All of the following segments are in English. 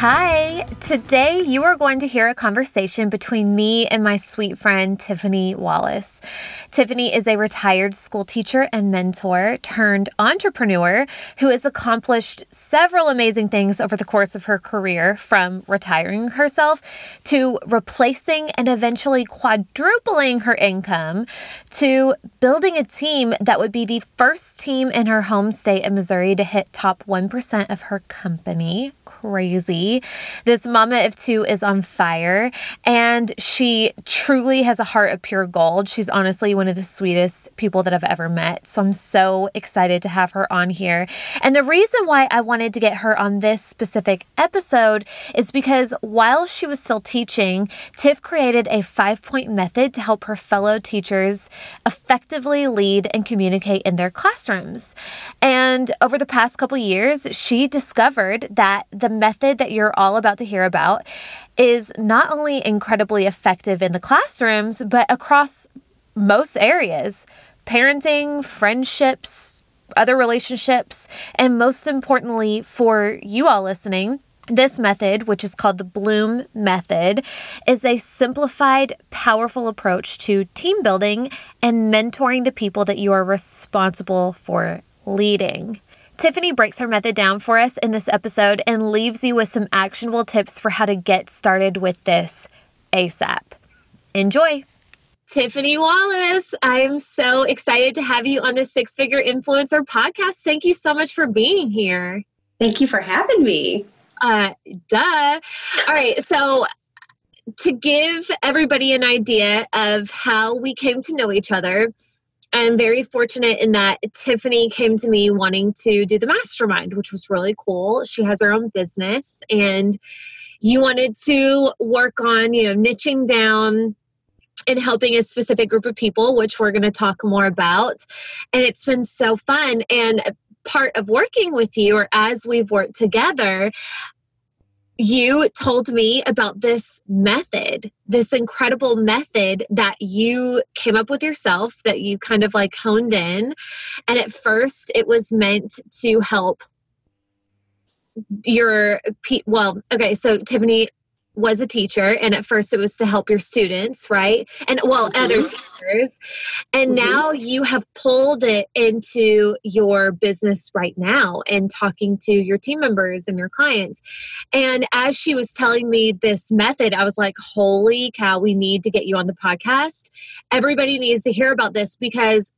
Hi, today you are going to hear a conversation between me and my sweet friend Tiffany Wallace. Tiffany is a retired school teacher and mentor turned entrepreneur who has accomplished several amazing things over the course of her career, from retiring herself to replacing and eventually quadrupling her income to building a team that would be the first team in her home state of Missouri to hit top 1% of her company crazy. This mama of two is on fire and she truly has a heart of pure gold. She's honestly one of the sweetest people that I've ever met. So I'm so excited to have her on here. And the reason why I wanted to get her on this specific episode is because while she was still teaching, Tiff created a five point method to help her fellow teachers effectively lead and communicate in their classrooms. And over the past couple years, she discovered that the method that you're all about to hear about is not only incredibly effective in the classrooms, but across most areas parenting, friendships, other relationships, and most importantly, for you all listening, this method, which is called the Bloom Method, is a simplified, powerful approach to team building and mentoring the people that you are responsible for leading. Tiffany breaks her method down for us in this episode and leaves you with some actionable tips for how to get started with this ASAP. Enjoy! Tiffany Wallace, I am so excited to have you on the Six Figure Influencer podcast. Thank you so much for being here. Thank you for having me. Uh, duh. All right, so to give everybody an idea of how we came to know each other, I'm very fortunate in that Tiffany came to me wanting to do the mastermind, which was really cool. She has her own business and you wanted to work on, you know, niching down and helping a specific group of people, which we're going to talk more about. And it's been so fun. And part of working with you, or as we've worked together, you told me about this method, this incredible method that you came up with yourself, that you kind of like honed in. And at first, it was meant to help your well okay so tiffany was a teacher and at first it was to help your students right and well mm-hmm. other teachers and mm-hmm. now you have pulled it into your business right now and talking to your team members and your clients and as she was telling me this method i was like holy cow we need to get you on the podcast everybody needs to hear about this because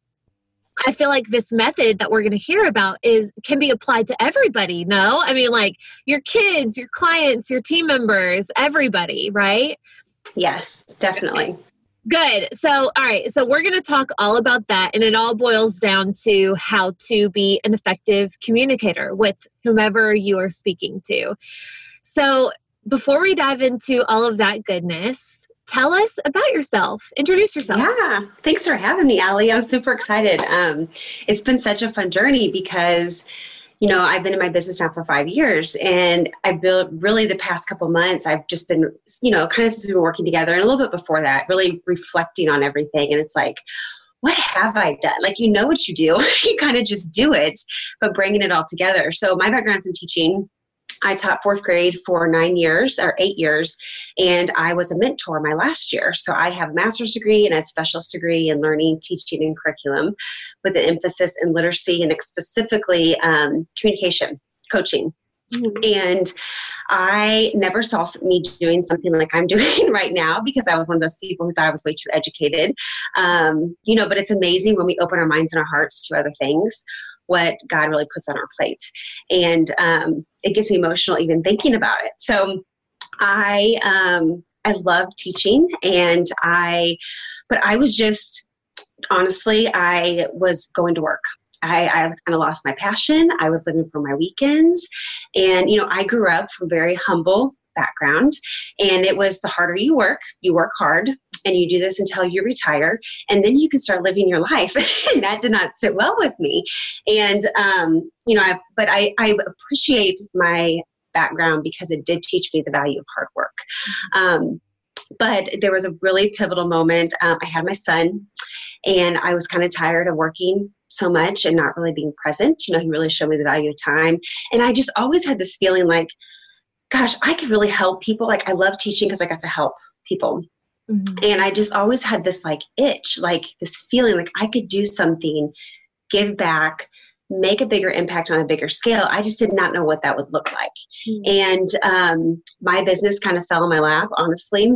I feel like this method that we're going to hear about is can be applied to everybody. No, I mean like your kids, your clients, your team members, everybody, right? Yes, definitely. Good. So, all right. So, we're going to talk all about that. And it all boils down to how to be an effective communicator with whomever you are speaking to. So, before we dive into all of that goodness, tell us about yourself. Introduce yourself. Yeah, thanks for having me, Allie. I'm super excited. Um, it's been such a fun journey because you know i've been in my business now for five years and i built really the past couple months i've just been you know kind of since we've been working together and a little bit before that really reflecting on everything and it's like what have i done like you know what you do you kind of just do it but bringing it all together so my background's in teaching I taught fourth grade for nine years or eight years, and I was a mentor my last year. So I have a master's degree and a specialist degree in learning, teaching, and curriculum with an emphasis in literacy and specifically um, communication, coaching. Mm-hmm. And I never saw me doing something like I'm doing right now because I was one of those people who thought I was way too educated. Um, you know, but it's amazing when we open our minds and our hearts to other things what God really puts on our plate. And um, it gets me emotional even thinking about it. So I um, I love teaching, and I, but I was just honestly I was going to work. I, I kind of lost my passion. I was living for my weekends. And, you know, I grew up from very humble background. And it was the harder you work, you work hard. And you do this until you retire, and then you can start living your life. and that did not sit well with me. And, um, you know, I, but I, I appreciate my background because it did teach me the value of hard work. Um, but there was a really pivotal moment. Um, I had my son, and I was kind of tired of working so much and not really being present. You know, he really showed me the value of time. And I just always had this feeling like, gosh, I could really help people. Like, I love teaching because I got to help people. Mm-hmm. And I just always had this like itch, like this feeling like I could do something, give back, make a bigger impact on a bigger scale. I just did not know what that would look like. Mm-hmm. And um, my business kind of fell in my lap, honestly.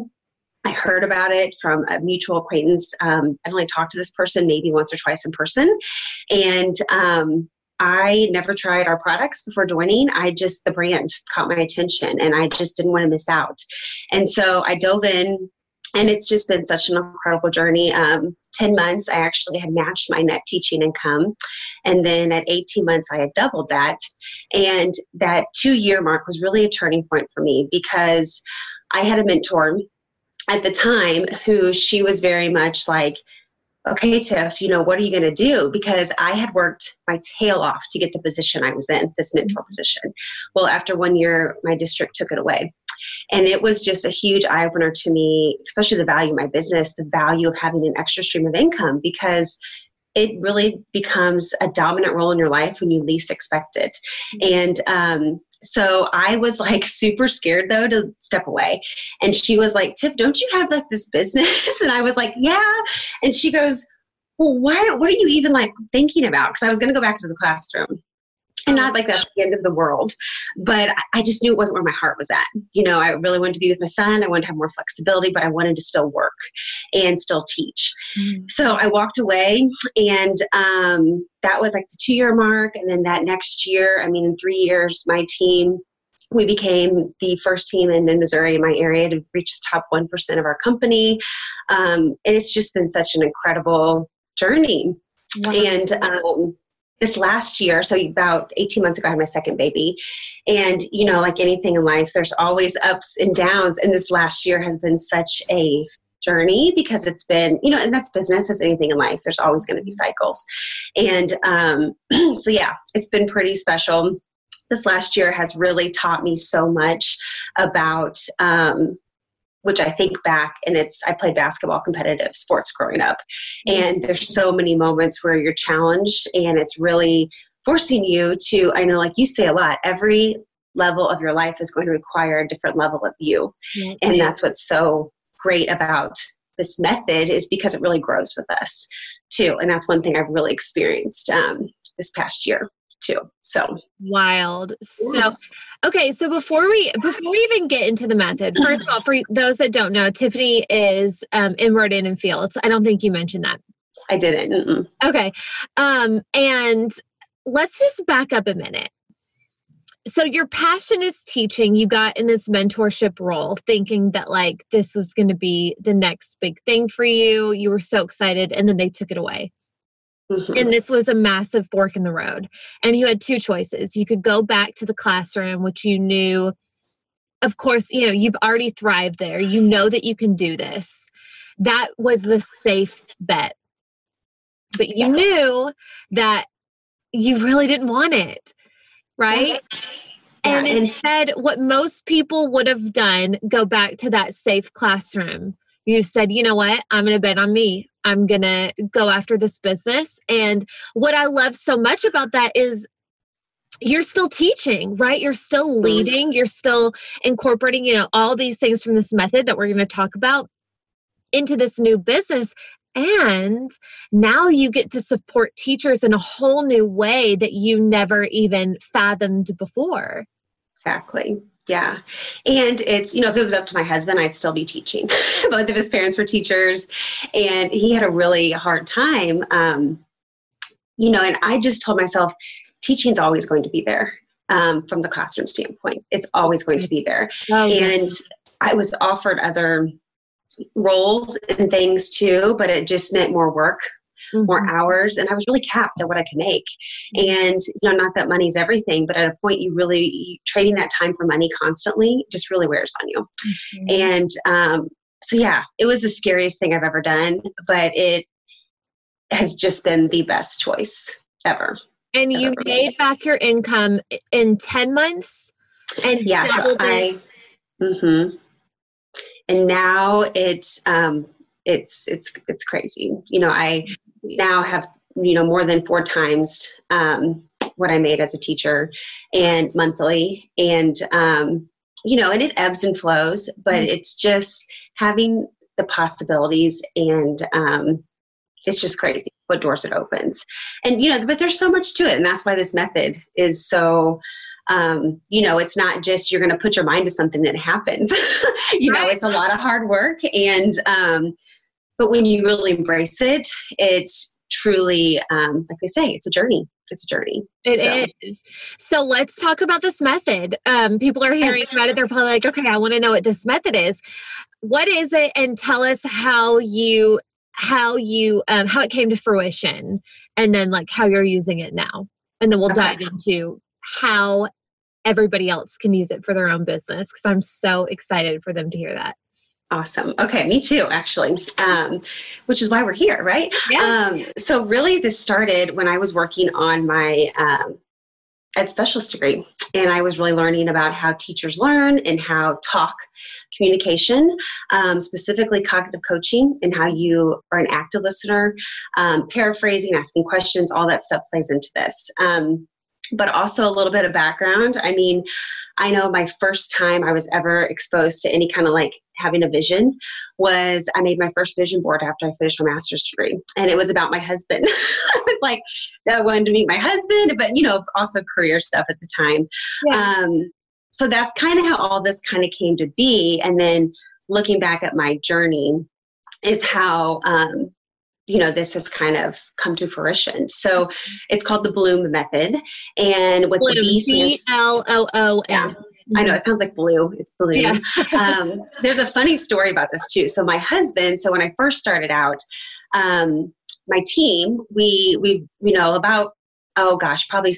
I heard about it from a mutual acquaintance. Um, I only talked to this person maybe once or twice in person. And um, I never tried our products before joining. I just, the brand caught my attention and I just didn't want to miss out. And so I dove in and it's just been such an incredible journey. Um, 10 months, I actually had matched my net teaching income. And then at 18 months, I had doubled that. And that two year mark was really a turning point for me because I had a mentor at the time who she was very much like, okay, Tiff, you know, what are you going to do? Because I had worked my tail off to get the position I was in, this mentor mm-hmm. position. Well, after one year, my district took it away. And it was just a huge eye opener to me, especially the value of my business, the value of having an extra stream of income, because it really becomes a dominant role in your life when you least expect it. Mm-hmm. And um, so I was like super scared though to step away. And she was like, Tiff, don't you have like this business? And I was like, yeah. And she goes, well, why, what are you even like thinking about? Because I was going to go back to the classroom and not like that's the end of the world but i just knew it wasn't where my heart was at you know i really wanted to be with my son i wanted to have more flexibility but i wanted to still work and still teach mm. so i walked away and um, that was like the two year mark and then that next year i mean in three years my team we became the first team in, in Missouri in my area to reach the top 1% of our company. Um, and it's just been such an incredible journey. Wow. And um, this last year, so about 18 months ago, I had my second baby. And, you know, like anything in life, there's always ups and downs. And this last year has been such a journey because it's been, you know, and that's business as anything in life. There's always going to be cycles. And um, so, yeah, it's been pretty special. This last year has really taught me so much about um, which I think back and it's I played basketball competitive sports growing up. And there's so many moments where you're challenged and it's really forcing you to I know like you say a lot every level of your life is going to require a different level of you. Mm-hmm. and that's what's so great about this method is because it really grows with us too. And that's one thing I've really experienced um, this past year too. So wild. So Okay, so before we before we even get into the method, first of all, for those that don't know, Tiffany is um, in Rodan and Fields. I don't think you mentioned that. I didn't. Mm-mm. Okay, um, and let's just back up a minute. So your passion is teaching. You got in this mentorship role, thinking that like this was going to be the next big thing for you. You were so excited, and then they took it away. Mm-hmm. And this was a massive fork in the road. And you had two choices. You could go back to the classroom, which you knew, of course, you know, you've already thrived there. You know that you can do this. That was the safe bet. But you yeah. knew that you really didn't want it, right? Yeah. And instead, what most people would have done, go back to that safe classroom. You said, you know what? I'm going to bet on me. I'm going to go after this business. And what I love so much about that is you're still teaching, right? You're still mm-hmm. leading, you're still incorporating, you know, all these things from this method that we're going to talk about into this new business. And now you get to support teachers in a whole new way that you never even fathomed before. Exactly. Yeah. And it's, you know, if it was up to my husband, I'd still be teaching. Both of his parents were teachers, and he had a really hard time. Um, you know, and I just told myself, teaching's always going to be there um, from the classroom standpoint. It's always going to be there. Oh, yeah. And I was offered other roles and things too, but it just meant more work mm-hmm. more hours and i was really capped at what i could make and you know not that money's everything but at a point you really you, trading that time for money constantly just really wears on you mm-hmm. and um, so yeah, it was the scariest thing I've ever done, but it has just been the best choice ever. And you ever. made back your income in 10 months? And yeah, so I, mm-hmm. and now it's, um, it's, it's, it's crazy. You know, I now have, you know, more than four times, um, what I made as a teacher and monthly. And, um, you know, and it ebbs and flows, but mm-hmm. it's just having the possibilities and um, it's just crazy what doors it opens. And, you know, but there's so much to it. And that's why this method is so, um, you know, it's not just you're going to put your mind to something and it happens. you right. know, it's a lot of hard work. And, um, but when you really embrace it, it's truly, um, like they say, it's a journey. It's a journey. It so. is. so. let's talk about this method. Um, people are hearing about it. They're probably like, okay, I want to know what this method is. What is it? And tell us how you how you um, how it came to fruition, and then like how you're using it now, and then we'll dive into how everybody else can use it for their own business because I'm so excited for them to hear that. Awesome. Okay, me too, actually, um, which is why we're here, right? Yeah. Um, so, really, this started when I was working on my um, ed specialist degree, and I was really learning about how teachers learn and how talk communication, um, specifically cognitive coaching, and how you are an active listener, um, paraphrasing, asking questions, all that stuff plays into this. Um, but also a little bit of background. I mean, I know my first time I was ever exposed to any kind of like having a vision was I made my first vision board after I finished my master's degree. And it was about my husband. I was like, I wanted to meet my husband, but you know, also career stuff at the time. Yeah. Um, so that's kind of how all this kind of came to be. And then looking back at my journey is how um, you know this has kind of come to fruition so it's called the bloom method and what bloom, the b stands b-l-o-o-m yeah. I know it sounds like blue. It's blue. Yeah. um, there's a funny story about this too. So my husband. So when I first started out, um, my team, we we you know about oh gosh, probably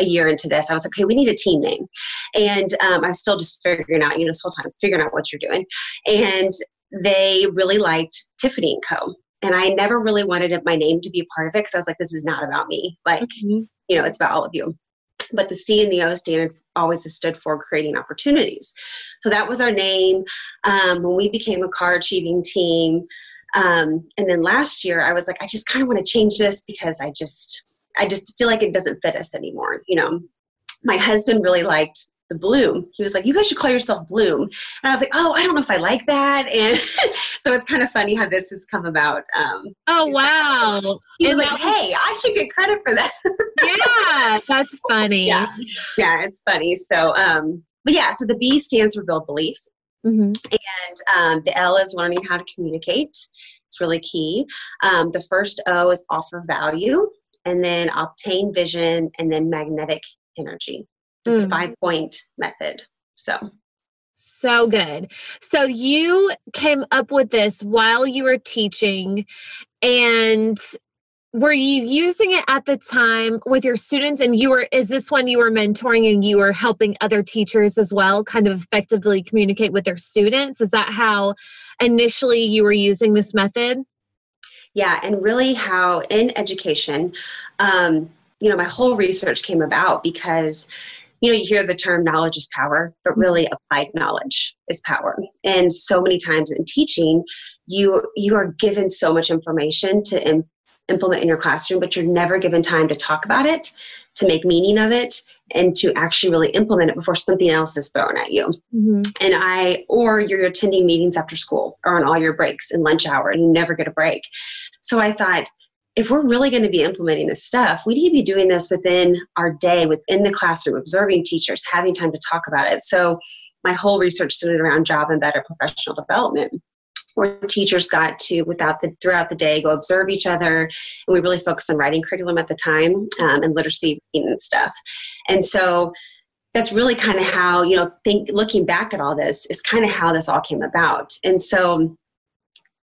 a year into this, I was like, okay, we need a team name, and um, I'm still just figuring out, you know, this whole time figuring out what you're doing, and they really liked Tiffany and Co and I never really wanted my name to be a part of it because I was like, this is not about me. Like, mm-hmm. you know, it's about all of you. But the C and the O stand always stood for creating opportunities. So that was our name. Um, when we became a car achieving team, um, and then last year I was like, I just kind of want to change this because I just, I just feel like it doesn't fit us anymore. You know, my husband really liked the Bloom. He was like, "You guys should call yourself Bloom," and I was like, "Oh, I don't know if I like that." And so it's kind of funny how this has come about. Um, oh wow! He was like, "Hey, I should get credit for that." yeah, that's funny. Yeah, yeah, it's funny. So, um, but yeah, so the B stands for build belief, mm-hmm. and um, the L is learning how to communicate. It's really key. Um, the first O is offer value, and then obtain vision, and then magnetic energy mm. five point method. So so good. So you came up with this while you were teaching and were you using it at the time with your students and you were is this when you were mentoring and you were helping other teachers as well kind of effectively communicate with their students is that how initially you were using this method yeah and really how in education um, you know my whole research came about because you know, you hear the term knowledge is power, but mm-hmm. really applied knowledge is power. And so many times in teaching, you you are given so much information to Im- implement in your classroom, but you're never given time to talk about it, to make meaning of it, and to actually really implement it before something else is thrown at you. Mm-hmm. And I, or you're attending meetings after school or on all your breaks and lunch hour, and you never get a break. So I thought, if we're really going to be implementing this stuff, we need to be doing this within our day, within the classroom, observing teachers, having time to talk about it. So my whole research centered around job embedded professional development where teachers got to without the throughout the day go observe each other. And we really focused on writing curriculum at the time um, and literacy and stuff. And so that's really kind of how you know think looking back at all this is kind of how this all came about. And so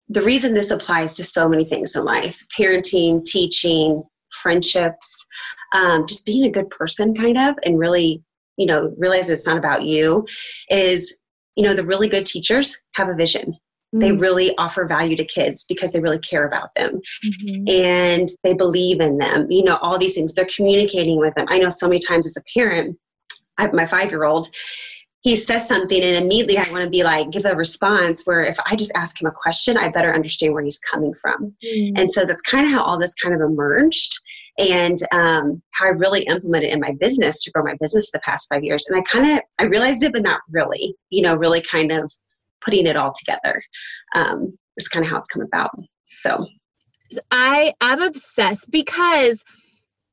the reason this applies to so many things in life parenting, teaching, friendships, um, just being a good person, kind of, and really, you know, realize it's not about you is, you know, the really good teachers have a vision. they mm. really offer value to kids because they really care about them mm-hmm. and they believe in them you know all these things they're communicating with them i know so many times as a parent I have my five year old he says something and immediately I want to be like, give a response where if I just ask him a question, I better understand where he's coming from. Mm. And so that's kind of how all this kind of emerged and um, how I really implemented in my business to grow my business the past five years. And I kind of, I realized it, but not really, you know, really kind of putting it all together. Um, is kind of how it's come about. So I, I'm obsessed because –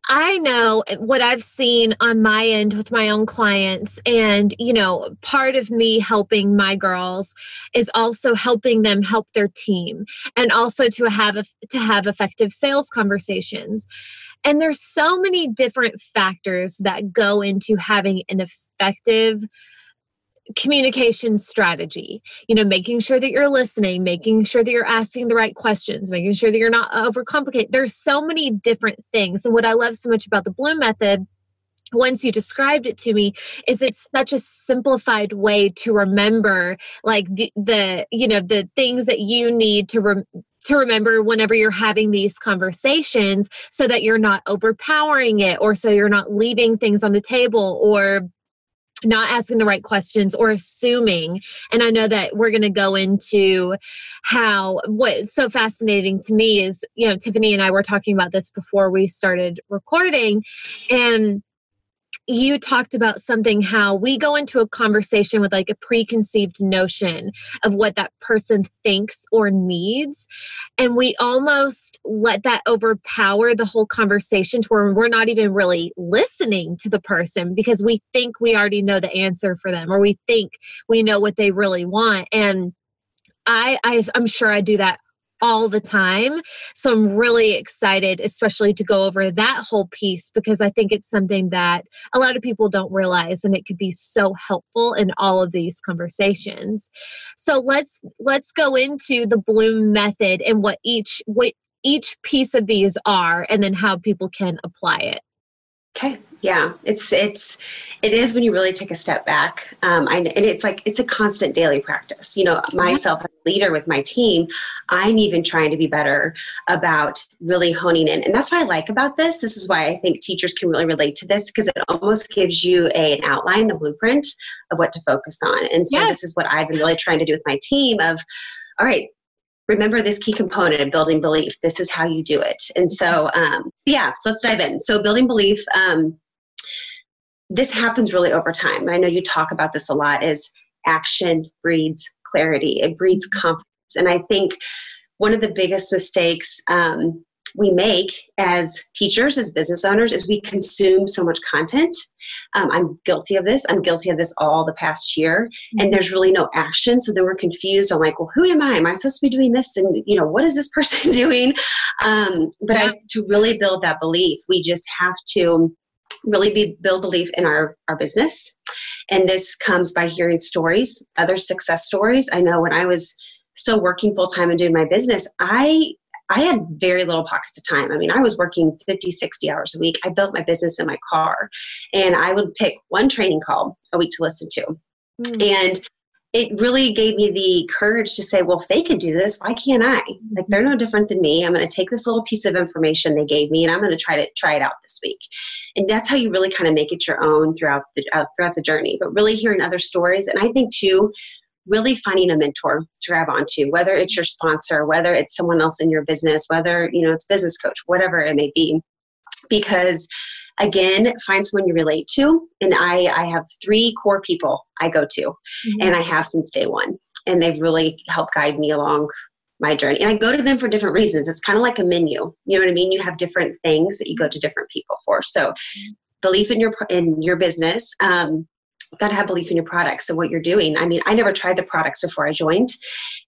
I know eh, what I've seen on my end with my own clients. And, you know, part of me helping my girls is also helping them help their team and also to have, a, to have effective sales conversations. And there's so many different factors that go into having an effective communication strategy you know making sure that you're listening making sure that you're asking the right questions making sure that you're not uh, overcomplicated there's so many different things. And what i love so much about the bloom method once you described it to me is it's such a simplified way to remember like the, the you know the things that you need to rem- to remember whenever you're having these conversations so that you're not overpowering it or so you're not leaving things on the table or not asking the right questions or assuming and i know that we're going to go into how what's so fascinating to me is you know tiffany and i were talking about this before we started recording and you talked about something how we go into a conversation with like a preconceived notion of what that person thinks or needs and we almost let that overpower the whole conversation to where we're not even really listening to the person because we think we already know the answer for them or we think we know what they really want and I, I am sure I do that all the time. So I'm really excited, especially to go over that whole piece because I think it's something that a lot of people don't realize and it could be so helpful in all of these conversations. So let's let's go into the Bloom method and what each what each piece of these are and then how people can apply it. Okay. Yeah, it's it's it is when you really take a step back, um, I, and it's like it's a constant daily practice. You know, myself as a leader with my team, I'm even trying to be better about really honing in, and that's what I like about this. This is why I think teachers can really relate to this because it almost gives you a, an outline, a blueprint of what to focus on. And so yes. this is what I've been really trying to do with my team. Of all right, remember this key component of building belief. This is how you do it. And so, um, yeah, so let's dive in. So, building belief, um, this happens really over time. I know you talk about this a lot is action breeds clarity, it breeds confidence. And I think one of the biggest mistakes um, we make as teachers, as business owners, is we consume so much content. Um, I'm guilty of this. I'm guilty of this all the past year, and mm-hmm. there's really no action. So then we're confused. I'm like, well, who am I? Am I supposed to be doing this? And you know, what is this person doing? Um, but I, to really build that belief, we just have to really be, build belief in our our business, and this comes by hearing stories, other success stories. I know when I was still working full time and doing my business, I I had very little pockets of time. I mean, I was working 50, 60 hours a week. I built my business in my car, and I would pick one training call a week to listen to. Mm. And it really gave me the courage to say, well, if they can do this, why can't I? Like they're no different than me. I'm going to take this little piece of information they gave me, and I'm going to try to try it out this week. And that's how you really kind of make it your own throughout the uh, throughout the journey. But really hearing other stories, and I think too, really finding a mentor to grab onto, whether it's your sponsor, whether it's someone else in your business, whether you know it's business coach, whatever it may be, because again find someone you relate to and i i have three core people i go to mm-hmm. and i have since day one and they've really helped guide me along my journey. And i go to them for different reasons. It's kind of like a menu. You know what i mean? You have different things that you go to different people for. So mm-hmm. belief in your in your business um, got to have belief in your products and what you're doing. I mean, I never tried the products before I joined,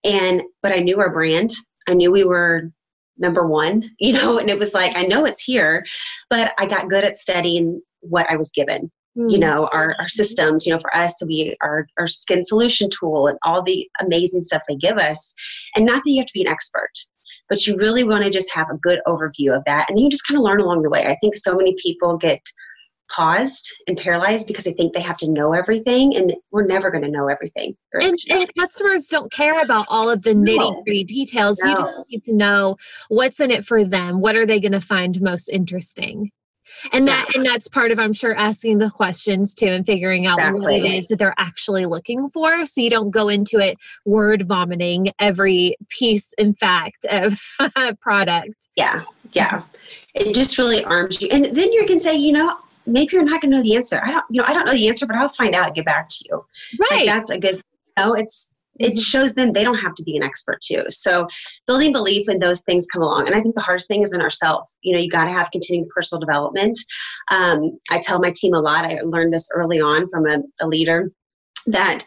and but I knew our brand. I knew we were number one, you know, and it was like I know it's here, but I got good at studying what I was given. You hmm. know, our, our systems, you know, for us, we our, our skin solution tool and all the amazing stuff they give us. And not that you have to be an expert, but you really want to just have a good overview of that. And then you just kind of learn along the way. I think so many people get paused and paralyzed because they think they have to know everything and we're never going to know everything and, and, customers don't care about all of the nitty gritty details. No. you just need to know what's in it for them. What are they going to find most interesting? And that yeah. and that's part of i'm sure asking the questions too and figuring out exactly. what it is that they're actually looking for so you don't go into it word vomiting every piece in fact of product. Yeah yeah. It just really arms you. And then you can say you know maybe you're not going to know the answer i don't you know i don't know the answer but i'll find out and get back to you right like that's a good you know it's it mm-hmm. shows them they don't have to be an expert too. So building belief when those things come along. And I think the hardest thing is in ourselves. You know, you got to have continuing personal development. Um, I tell my team a lot. I learned this early on from a, a leader that,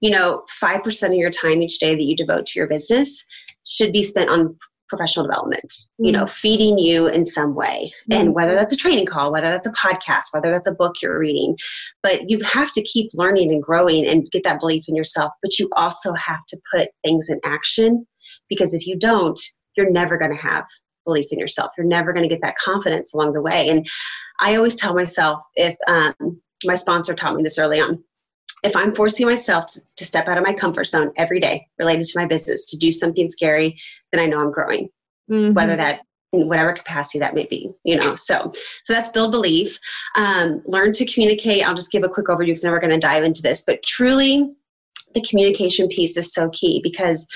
you know, 5% of your time each day that you devote to your business should be spent on professional development mm-hmm. you know mm. feeding you in some way mm-hmm. and whether that's a training call whether that's a podcast whether that's a book you're reading but you have to keep learning and growing and get that belief in yourself but you also have to put things in action because if you don't you're never going to have belief in yourself you're never going to get that confidence along the way and i always tell myself if um, my sponsor taught me this early on if I'm forcing myself to, to, step out of my comfort zone every day related to my business to do something scary, then I know I'm growing. Mm-hmm. Whether that in whatever capacity that may be, you know. So, so that's build belief. Um, learn to communicate. I'll just give a quick overview because we're going to dive into this. But truly, the communication piece is so key because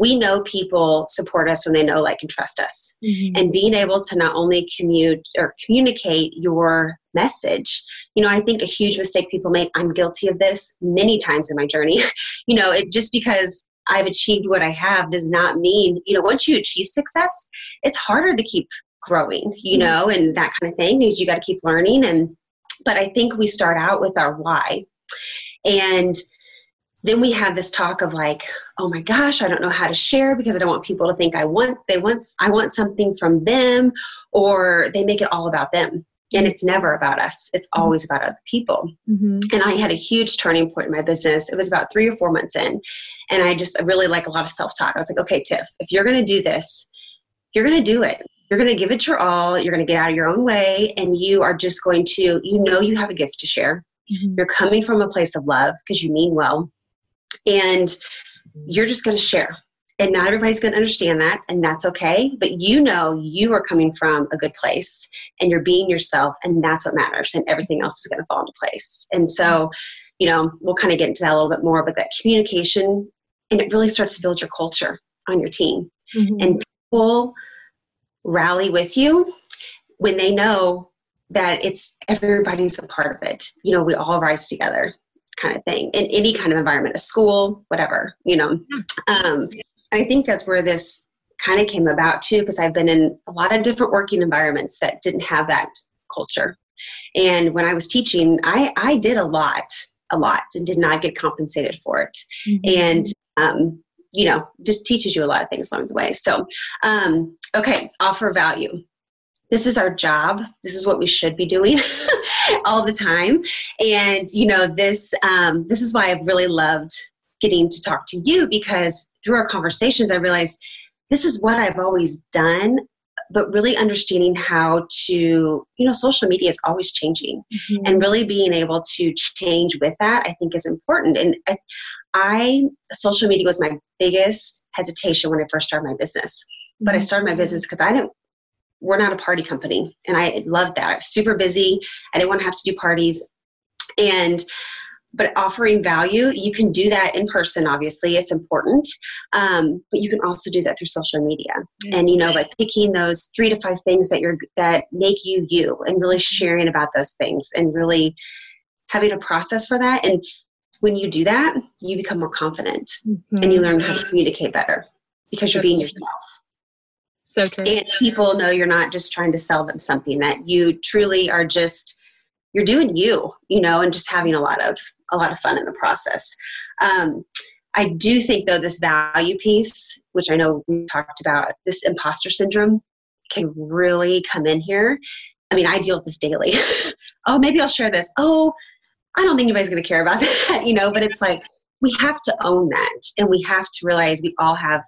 we know people support us when they know, like, and trust us. Mm-hmm. And being able to not only commute or communicate your message, you know, I think a huge mistake people make, I'm guilty of this many times in my journey. you know, it just because I've achieved what I have does not mean, you know, once you achieve success, it's harder to keep growing, you mm-hmm. know, and that kind of thing you got to keep learning. And, but I think we start out with our why. And then we have this talk of like oh my gosh i don't know how to share because i don't want people to think i want they want i want something from them or they make it all about them. And it's never about us. It's mm-hmm. always about other people. Mm-hmm. and i had a huge turning point in my business. It was about three or four months in. And i just really like a lot of self-talk. I was like okay tiff if you're going to do this you're going to do it. You're going to give it your all. You're going to get out of your own way. And you are just going to you know you have a gift to share. Mm-hmm. you're coming from a place of love because you mean well and you're just going to share. And not everybody's going to understand that and that's okay but you know you are coming from a good place and you're being yourself and that's what matters and everything else is going to fall into place. And so you know we'll kind of get into that a little bit more but that communication and it really starts to build your culture on your team. Mm-hmm. and people rally with you when they know that it's everybody's a part of it. You know we all rise together kind of thing in any kind of environment, a school, whatever, you know. Um, I think that's where this kind of came about too, because I've been in a lot of different working environments that didn't have that culture. And when I was teaching, I, I did a lot, a lot, and did not get compensated for it. Mm-hmm. And, um, you know, just teaches you a lot of things along the way. So, um, okay, offer value this is our job. This is what we should be doing all the time. And you know this um, this is why i've really loved getting to talk to you because through our conversations i realized this is what i've always done but really understanding how to you know social media is always changing. Mm-hmm. and really being able to change with that i think is important. And I, I social media was my biggest hesitation when i first started my business. But I mm-hmm. started my business because I didn't we're not a party company. And I loved that. I was super busy. I didn't want to have to do parties. And but offering value you can do that in person obviously it's important um, but you can also do that through social media yes. and you know by picking those three to five things that you're that make you you and really mm-hmm. sharing about those things and really having a process for that and when you do that you become more confident mm-hmm. and you learn how to communicate better because you're being yourself so true. And people know you're not just trying to sell them something, that you truly are just you're doing you, you know, and just having a lot of a lot of fun in the process. Um, I do think though this value piece, which I know we talked about, this imposter syndrome can really come in here. I mean, I deal with this daily. oh, maybe I'll share this. Oh, I don't think anybody's going to care about that, you know, but it's like we have to own that and we have to realize we all have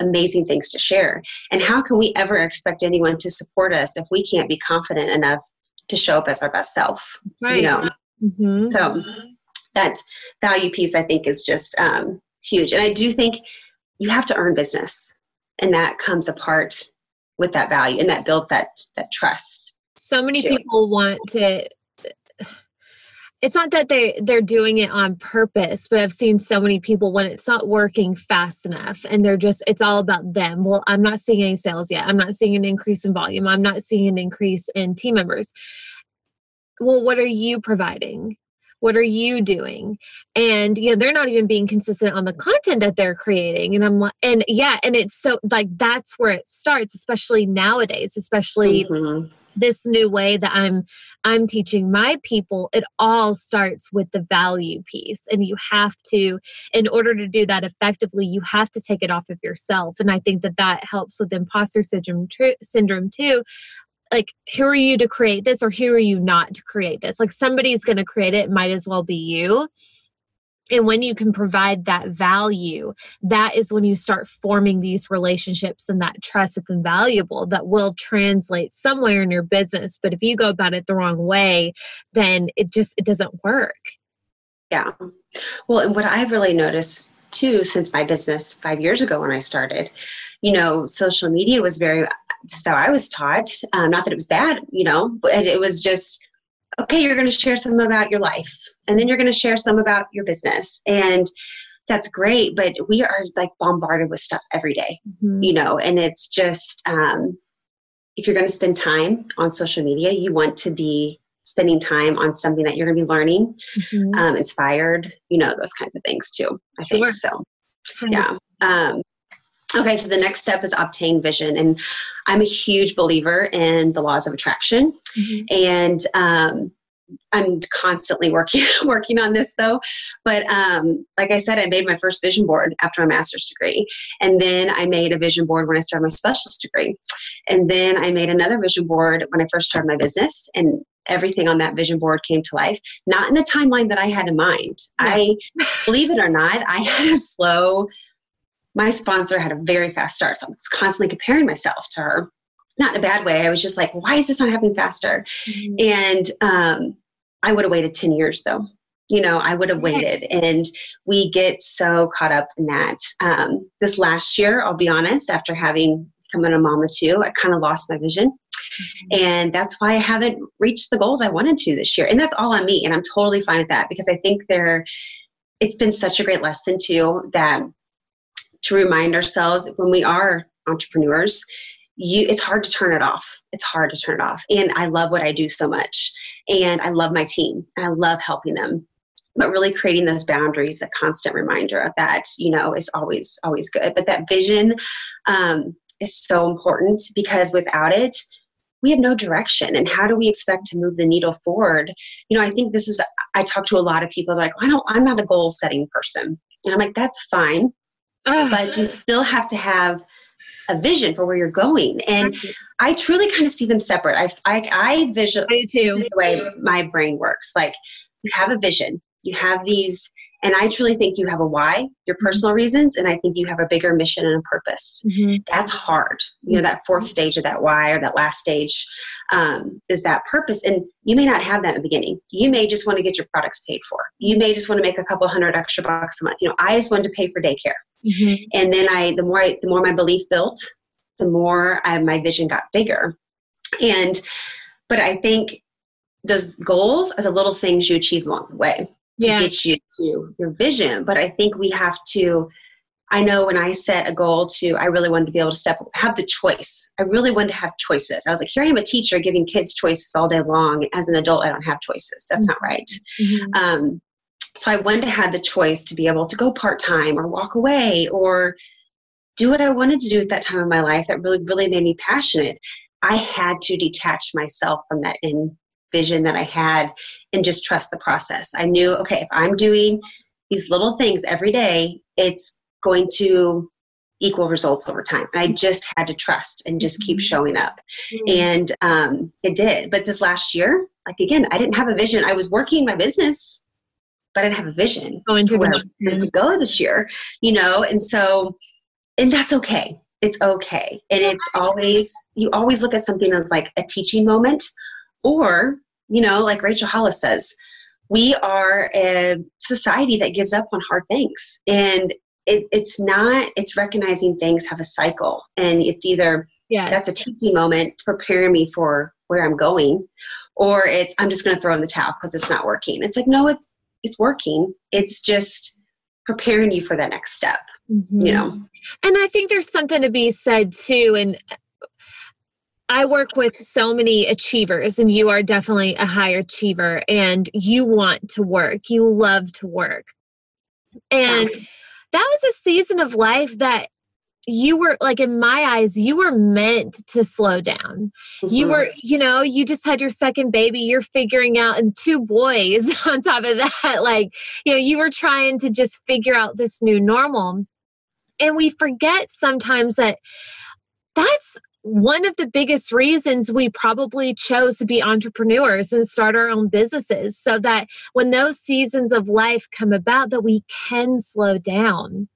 amazing things to share. And how can we ever expect anyone to support us if we can't be confident enough to show up as our best self. Right. You know. Mhm. So that value piece I think is just um, huge. And I do think you have to earn business. And that comes apart with that value and that builds that that trust. so many Sure. people want to it's not that they they're doing it on purpose but i've seen so many people when it's not working fast enough and they're just it's all about them. Well i'm not seeing any sales yet. I'm not seeing an increase in volume. I'm not seeing an increase in team members. Well what are you providing? What are you doing? And you know they're not even being consistent on the content that they're creating. And i'm like and yeah and it's so like that's where it starts especially nowadays especially Mhm. This new way that i'm i'm teaching my people it all starts with the value piece. And you have to in order to do that effectively you have to take it off of yourself. And i think that that helps with imposter syndrome tr- syndrome too. Like who are you to create this or who are you not to create this? Like somebody's going to create it, it might as well be you and when you can provide that value that is when you start forming these relationships and that trust that's invaluable that will translate somewhere in your business but if you go about it the wrong way then it just it doesn't work Yeah. Well, and what I've really noticed too since my business five years ago when I started, you know, social media was very, how I was taught. Um, not that it was bad, you know, but it was just, okay, you're going to share some about your life and then you're going to share some about your business. And that's great. But we are like bombarded with stuff every day, you know, and it's just, um, if you're going to spend time on social media, you want to be spending time on something that you're going to be learning Mhm. um, inspired, you know, those kinds of things too. I Sure. think so. Yeah. Um, okay, so the next step is obtain vision, and I'm a huge believer in the laws of attraction, Mhm. and um, I'm constantly working working on this though. But um, like I said, I made my first vision board after my master's degree, and then I made a vision board when I started my specialist degree, and then I made another vision board when I first started my business, and everything on that vision board came to life. Not in the timeline that I had in mind. I believe it or not, I had a slow. My sponsor had a very fast start, so I was constantly comparing myself to her. Not in a bad way. I was just like, why is this not happening faster? Mhm. And um, I would have waited 10 years though. You know, I would have waited. And we get so caught up in that. Um, this last year, I'll be honest, after having become a mama too, I kind of lost my vision. And that's why I haven't reached the goals I wanted to this year. And that's all on me. And I'm totally fine with that because I think there, it's been such a great lesson too that to remind ourselves when we are entrepreneurs, you it's hard to turn it off. It's hard to turn it off. And I love what I do so much. And I love my team. I love helping them. But really creating those boundaries, a constant reminder of that, you know, is always, always good. But that vision um, is so important because without it, we have no direction. And how do we expect to move the needle forward? You know, I think this is, I talk to a lot of people like, I don't, I'm not a goal setting person. And I'm like, that's fine Ugh. but you still have to have a vision for where you're going. And I truly kind of see them separate. I, I, I visual, this is the way my brain works. Like you have a vision, you have these, and I truly think you have a why, your personal reasons, and I think you have a bigger mission and a purpose. Mhm. That's hard. You know, that fourth stage of that why or that last stage um, is that purpose. And you may not have that in the beginning. You may just want to get your products paid for. You may just want to make a couple hundred extra bucks a month. You know, I just wanted to pay for daycare Mhm. and then I, the more I, the more my belief built, the more I, my vision got bigger. And, but I think those goals are the little things you achieve along the way to Yeah. get you to your vision. But I think we have to. I know when I set a goal to, I really wanted to be able to step, have the choice. I really wanted to have choices. I was like, here I am a teacher giving kids choices all day long. As an adult, I don't have choices. That's not right. Mhm. Um, so I wanted to have the choice to be able to go part time or walk away or do what I wanted to do at that time of my life that really, really made me passionate. I had to detach myself from that in vision that I had and just trust the process. I knew, okay, if I'm doing these little things every day, it's going to equal results over time. And I just had to trust and just keep Mhm. showing up and um, it did but this last year like again i didn't have a vision i was working my business but i didn't have a vision into for where I to go this year you know and so and that's okay it's okay and it's always you always look at something as like a teaching moment Or, you know, like Rachel Hollis says, we are a society that gives up on hard things. And it, it's not, it's recognizing things have a cycle. And it's either yes. that's a teaching moment to prepare me for where I'm going, or it's I'm just going to throw in the towel because it's not working. It's like, no, it's, it's working. It's just preparing you for that next step, mm-hmm. you know? And I think there's something to be said too. And I work with so many achievers, and you are definitely a high achiever, and you want to work. You love to work. And that was a season of life that you were like in my eyes you were meant to slow down. Mm-hmm. you were you know you just had your second baby you're figuring out and two boys on top of that like you know you were trying to just figure out this new normal. And we forget sometimes that that's one of the biggest reasons we probably chose to be entrepreneurs and start our own businesses so that when those seasons of life come about that we can slow down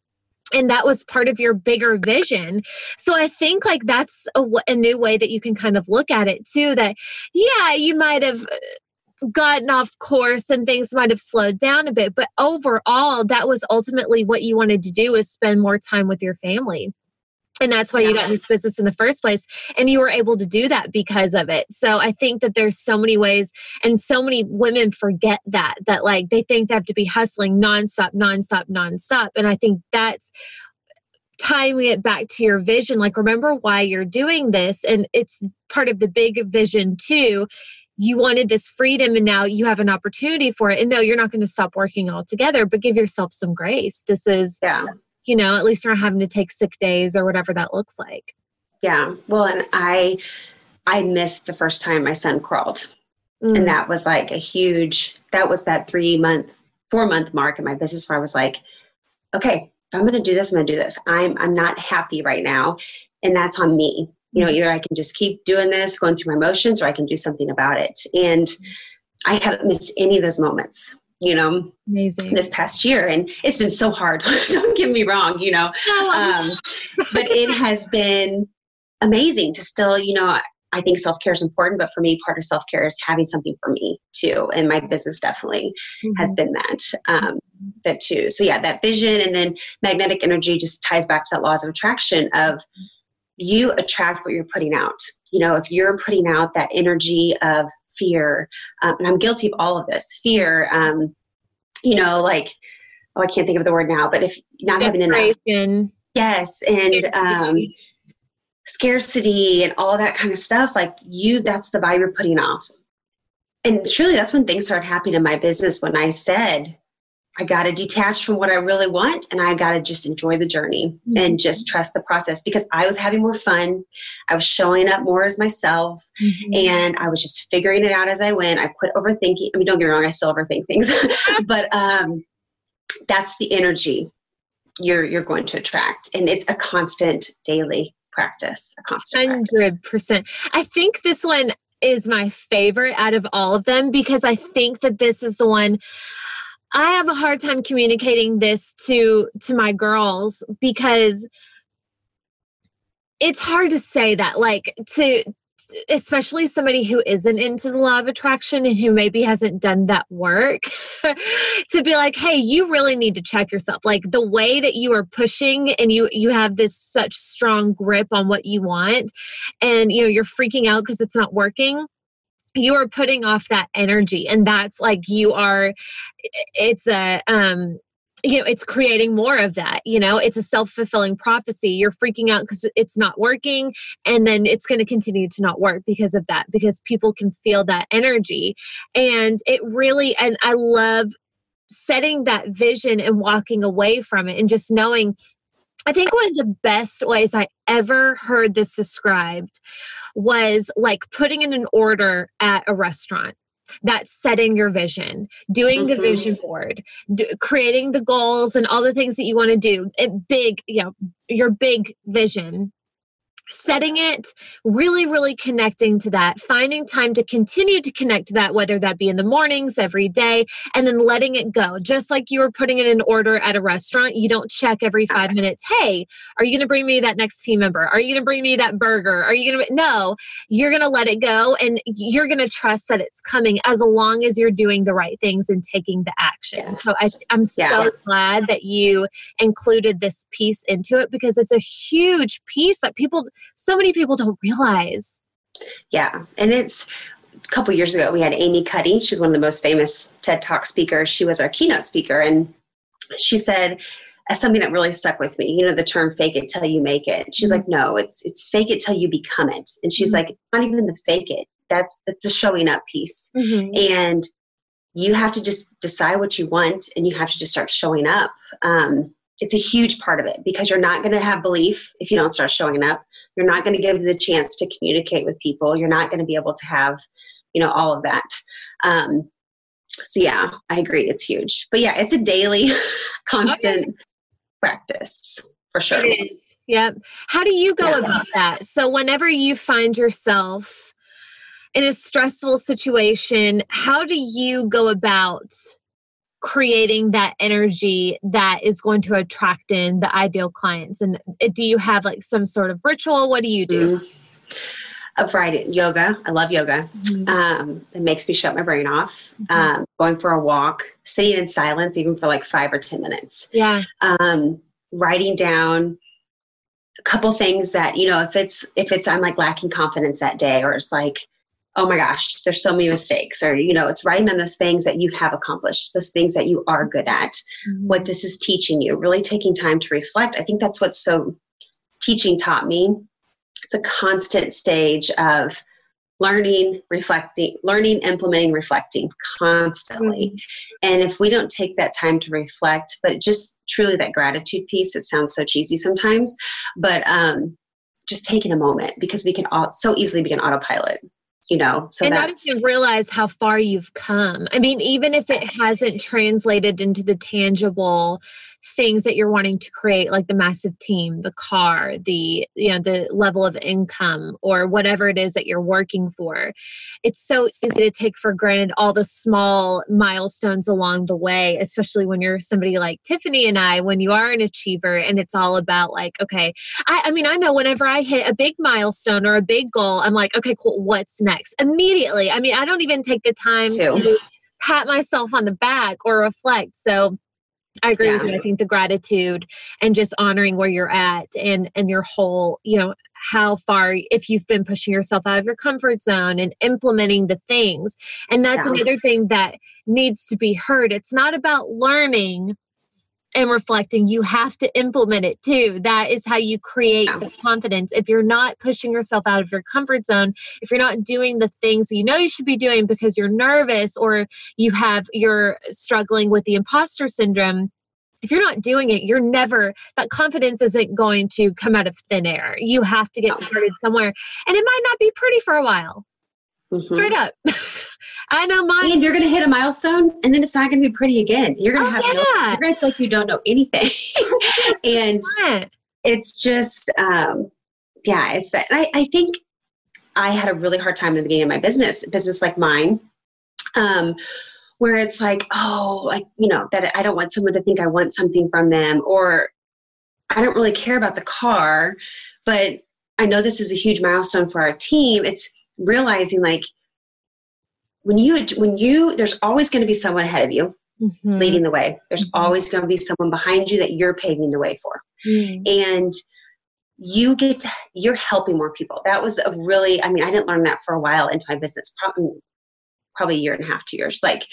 and that was part of your bigger vision. So i think like that's a, a new way that you can kind of look at it too that yeah you might have uh, gotten off course and things might have slowed down a bit but overall that was ultimately what you wanted to do is spend more time with your family and that's why yeah. you got in this business in the first place and you were able to do that because of it. So i think that there's so many ways and so many women forget that that like they think they have to be hustling nonstop nonstop nonstop. And i think that's tying it back to your vision. Like remember why you're doing this and it's part of the big vision too. You wanted this freedom and now you have an opportunity for it. And no you're not going to stop working altogether but give yourself some grace. This is yeah you know, at least you're not having to take sick days or whatever that looks like. Yeah. Well, and I I missed the first time my son crawled. Mm. And that was like a huge that was that 3 month 4 month mark in my business where I was like, okay, I'm going to do this, I'm going to do this. I'm I'm not happy right now, and that's on me. You know, mm. either I can just keep doing this, going through my motions, or I can do something about it. And I haven't missed any of those moments you know Amazing. this past year and it's been so hard don't get me wrong you know um, but it has been amazing to still you know i think self-care is important but for me part of self-care is having something for me too and my business definitely mm-hmm. has been that um, that too so yeah that vision and then magnetic energy just ties back to that laws of attraction of you attract what you're putting out. You know if you're putting out that energy of fear um, and i'm guilty of all of this fear um, you know like oh i can't think of the word now but if not having enough. Yes and um, scarcity and all that kind of stuff like you that's the vibe you're putting off. And truly that's when things started happening in my business when i said I got to detach from what I really want and I got to just enjoy the journey mm-hmm. and just trust the process because I was having more fun. I was showing up more as myself mm-hmm. and I was just figuring it out as I went. I quit overthinking. I mean, don't get me wrong, I still overthink things, but um, that's the energy you're you're going to attract and it's a constant daily practice, a constant 100%. Practice. I think this one is my favorite out of all of them because I think that this is the one I have a hard time communicating this to to my girls because it's hard to say that like to especially somebody who isn't into the law of attraction and who maybe hasn't done that work to be like hey you really need to check yourself. Like the way that you are pushing and you you have this such strong grip on what you want and you know you're freaking out because it's not working you are putting off that energy and that's like you are it's a um you know it's creating more of that you know? It's a self-fulfilling prophecy. You're freaking out because it's not working and then it's going to continue to not work because of that because people can feel that energy. And it really and i love setting that vision and walking away from it and just knowing I think one of the best ways I ever heard this described was like putting in an order at a restaurant that's setting your vision, doing mm-hmm. the vision board, do, creating the goals and all the things that you want to do. It big, you know, your big vision. Setting it, really, really connecting to that, finding time to continue to connect to that, whether that be in the mornings, every day, and then letting it go. Just like you were putting it in order at a restaurant, you don't check every five minutes, hey, are you going to bring me that next team member? Are you going to bring me that burger? Are you going to, no, you're going to let it go and you're going to trust that it's coming as long as you're doing the right things and taking the action. Yes. So I, am yeah. so glad that you included this piece into it because it's a huge piece that people so many people don't realize. Yeah. And it's a couple years ago, we had Amy Cuddy. She's one of the most famous TED Talk speakers. She was our keynote speaker. And she said, something that really stuck with me, you know, the term fake it till you make it. She's mm-hmm. like, no, it's it's fake it till you become it. And she's mm-hmm. like, not even the fake it. That's that's a showing up piece. Mm-hmm. And you have to just decide what you want and you have to just start showing up. Um, it's a huge part of it because you're not going to have belief if you don't start showing up. You're not going to give the chance to communicate with people. You're not going to be able to have, you know, all of that. Um, so yeah, I agree. It's huge. But yeah, it's a daily, constant okay. practice for sure. It is. Yep. How do you go yeah. about that? So whenever you find yourself in a stressful situation, how do you go about creating that energy that is going to attract in the ideal clients? And uh, do you have like some sort of ritual? What do you do? Mm-hmm. a variety yoga. I love yoga. Mm-hmm. um, it makes me shut my brain off. Mm-hmm. um, going for a walk sitting in silence even for like five or ten minutes. Yeah. Um, writing down a couple things that you know if it's if it's i'm like lacking confidence that day or it's like oh my gosh, there's so many mistakes, or you know, it's writing on those things that you have accomplished, those things that you are good at, mm-hmm. what this is teaching you, really taking time to reflect. I think that's what so teaching taught me. It's a constant stage of learning, reflecting, learning, implementing, reflecting constantly. Mm-hmm. And if we don't take that time to reflect, but just truly that gratitude piece, it sounds so cheesy sometimes, but um, just taking a moment because we can all so easily be an autopilot you know so and not even realize how far you've come. I mean even if it hasn't translated into the tangible things that you're wanting to create like the massive team the car the you know the level of income or whatever it is that you're working for. It's so easy to take for granted all the small milestones along the way especially when you're somebody like tiffany and i when you are an achiever and it's all about like okay i, I mean i know whenever i hit a big milestone or a big goal i'm like okay cool what's next? Immediately. I mean i don't even take the time to pat myself on the back or reflect. So I agree yeah. with you. I think the gratitude and just honoring where you're at and and your whole, you know, how far if you've been pushing yourself out of your comfort zone and implementing the things. And that's yeah. another thing that needs to be heard. It's not about learning and reflecting, you have to implement it too. That is how you create the confidence. If you're not pushing yourself out of your comfort zone, if you're not doing the things you know you should be doing because you're nervous or you have you're struggling with the imposter syndrome, if you're not doing it, you're never, that confidence isn't going to come out of thin air. You have to get started somewhere. And it might not be pretty for a while. Mm-hmm. Straight up. I know mine. And you're going to hit a milestone and then it's not going to be pretty again. You're going to oh, have, yeah. no, you're going to feel like you don't know anything. and it's just, um, yeah, it's that. I, I think I had a really hard time in the beginning of my business, business like mine. Um, where it's like, oh, like, you know, that I don't want someone to think I want something from them, or I don't really care about the car, but I know this is a huge milestone for our team. It's realizing like when you when you there's always going to be someone ahead of you mm-hmm. leading the way there's mm-hmm. always going to be someone behind you that you're paving the way for mm-hmm. and you get to, you're helping more people that was a really i mean i didn't learn that for a while into my business probably probably a year and a half two years like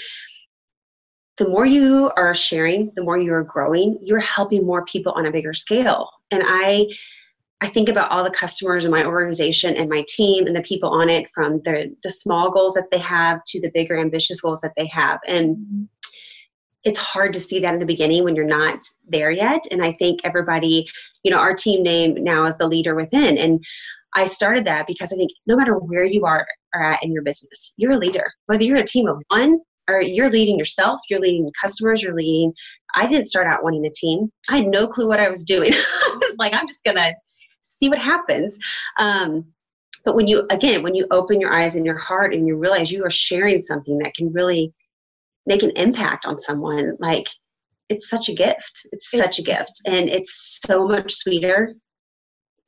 the more you are sharing the more you are growing you're helping more people on a bigger scale and i I think about all the customers in my organization and my team and the people on it from the, the small goals that they have to the bigger ambitious goals that they have. And it's hard to see that in the beginning when you're not there yet. And I think everybody, you know, our team name now is the leader within. And I started that because I think no matter where you are, are at in your business, you're a leader. Whether you're a team of one or you're leading yourself, you're leading customers, you're leading. I didn't start out wanting a team. I had no clue what I was doing. I was like, I'm just gonna see what happens. Um, but when you, again, when you open your eyes and your heart and you realize you are sharing something that can really make an impact on someone, like it's such a gift. It's such a gift. And it's so much sweeter.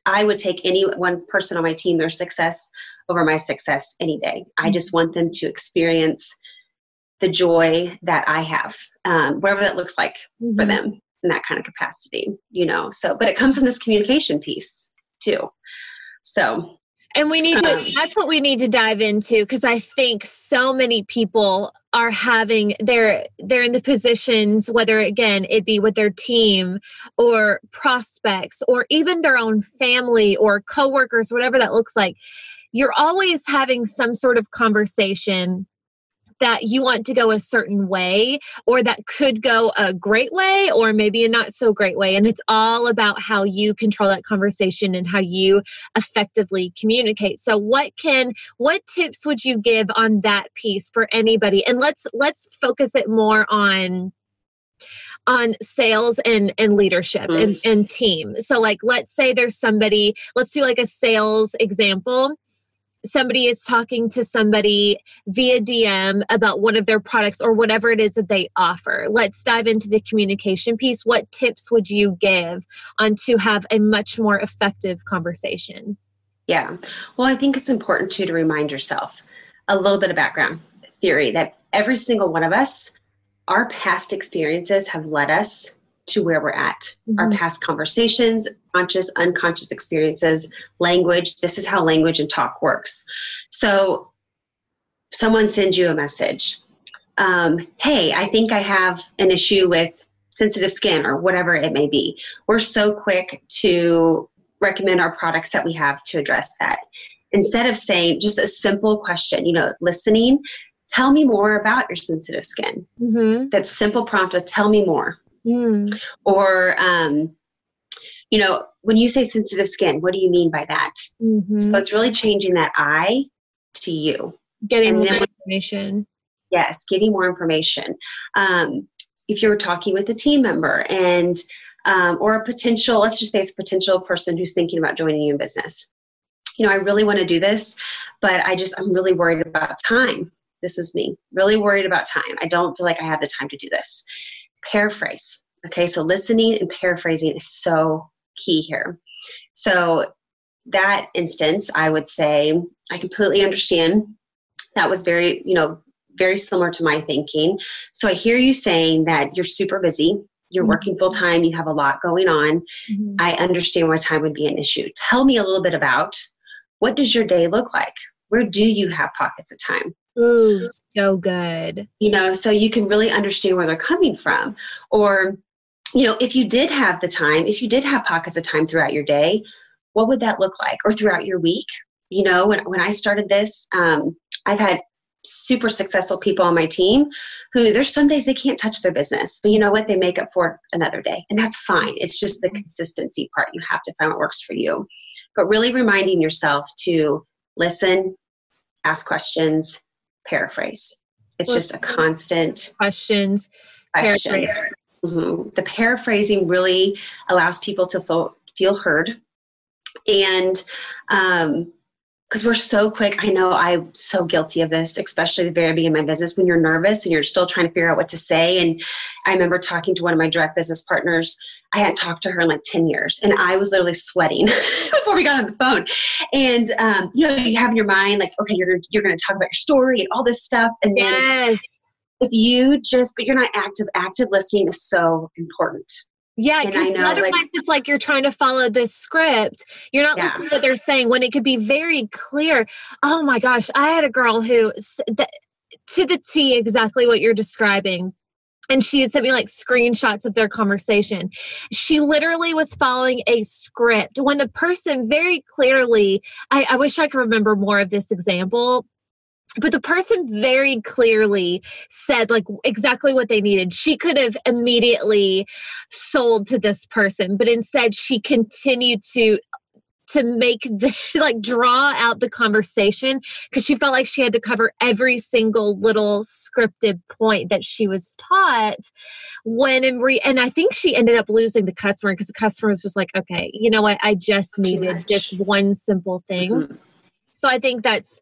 I would take any one person on my team, their success over my success any day. I just want them to experience the joy that I have, um, whatever that looks like mm-hmm. for them in that kind of capacity, you know. So, but it comes from this communication piece too. So, and we need to, um, that's what we need to dive into because I think so many people are having they're they're in the positions whether again it be with their team or prospects or even their own family or coworkers whatever that looks like you're always having some sort of conversation that you want to go a certain way or that could go a great way or maybe a not so great way. And it's all about how you control that conversation and how you effectively communicate. So what can what tips would you give on that piece for anybody? And let's let's focus it more on on sales and and leadership mm. and, and team so like let's say there's somebody let's do like a sales example somebody is talking to somebody via DM about one of their products or whatever it is that they offer. Let's dive into the communication piece. What tips would you give on to have a much more effective conversation? Yeah. Well, I think it's important too to remind yourself a little bit of background theory that every single one of us, our past experiences have led us to where we're at. Mm-hmm. Our past conversations, conscious, unconscious experiences, language. This is how language and talk works. So, someone sends you a message. Um, hey, I think I have an issue with sensitive skin or whatever it may be. We're so quick to recommend our products that we have to address that. Instead of saying just a simple question, you know, listening, tell me more about your sensitive skin. Mm-hmm. That simple prompt of tell me more. Mm. Or, um, you know, when you say sensitive skin, what do you mean by that? Mm-hmm. So it's really changing that I to you. Getting more information. Yes, getting more information. Um, if you're talking with a team member and um, or a potential, let's just say it's a potential person who's thinking about joining you in business. You know, I really want to do this, but I just I'm really worried about time. This was me, really worried about time. I don't feel like I have the time to do this paraphrase. Okay, so listening and paraphrasing is so key here. So, that instance, I would say, I completely understand. That was very, you know, very similar to my thinking. So, I hear you saying that you're super busy, you're mm-hmm. working full time, you have a lot going on. Mm-hmm. I understand why time would be an issue. Tell me a little bit about what does your day look like? Where do you have pockets of time? Ooh, so good. You know, so you can really understand where they're coming from. Or, you know, if you did have the time, if you did have pockets of time throughout your day, what would that look like? Or throughout your week? You know, when, when I started this, um, I've had super successful people on my team who there's some days they can't touch their business but you know what they make up for another day and that's fine it's just the consistency part you have to find what works for you but really reminding yourself to listen ask questions paraphrase. It's just a constant questions. Question. Mm-hmm. The paraphrasing really allows people to feel, feel heard. And um, because we're so quick. I know I'm so guilty of this, especially the very beginning of my business when you're nervous and you're still trying to figure out what to say. And I remember talking to one of my direct business partners. I hadn't talked to her in like 10 years, and I was literally sweating before we got on the phone. And um, you know, you have in your mind like, okay, you're you're going to talk about your story and all this stuff, and then yes. if you just, but you're not active. Active listening is so important. Yeah, know, otherwise like, it's like you're trying to follow the script. You're not yeah. listening to what they're saying when it could be very clear. Oh my gosh, I had a girl who to the T exactly what you're describing. And she had sent me like screenshots of their conversation. She literally was following a script when the person very clearly, I, I wish I could remember more of this example, but the person very clearly said like exactly what they needed. She could have immediately sold to this person but instead she continued to to make the like draw out the conversation because she felt like she had to cover every single little scripted point that she was taught when in re- and i think she ended up losing the customer because the customer was just like okay you know what? I just needed this one simple thing. Mm-hmm. So i think that's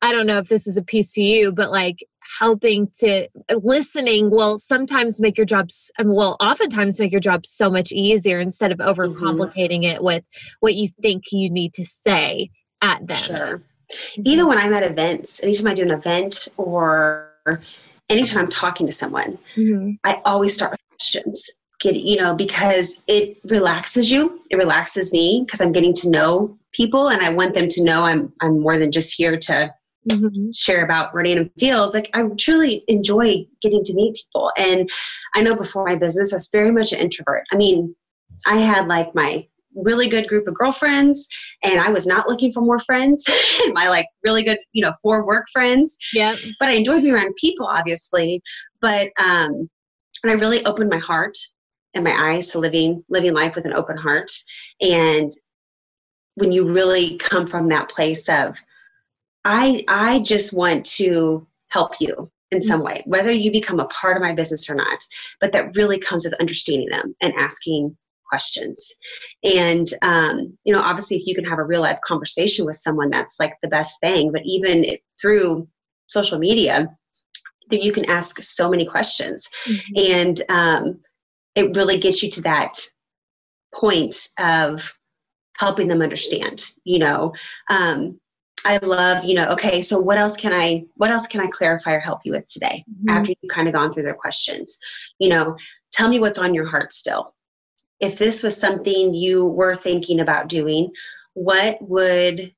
i don't know if this is a piece to you but like helping to listening will sometimes make your jobs well oftentimes make your job so much easier instead of mm-hmm. overcomplicating mm-hmm. it with what you think you need to say at them sure mm-hmm. even when i'm at events anytime i do an event or anytime i'm talking to someone mm-hmm. i always start with questions get you know because it relaxes you it relaxes me because i'm getting to know people and i want them to know i'm i'm more than just here to mm-hmm. share about Rodan and Fields, like I truly enjoy getting to meet people. And I know before my business, I was very much an introvert. I mean, I had like my really good group of girlfriends and I was not looking for more friends. my like really good, you know, four work friends. Yeah. But I enjoyed being around people, obviously. But um and I really opened my heart and my eyes to living living life with an open heart. And when you really come from that place of I I just want to help you in some mm-hmm. way, whether you become a part of my business or not. But that really comes with understanding them and asking questions. And um, you know, obviously, if you can have a real life conversation with someone, that's like the best thing. But even through social media, that you can ask so many questions, mm-hmm. and um, it really gets you to that point of helping them understand. You know, um, I love, you know, okay, so what else can I what else can I clarify or help you with today mm-hmm. after you've kind of gone through their questions? You know, tell me what's on your heart still. If this was something you were thinking about doing, what would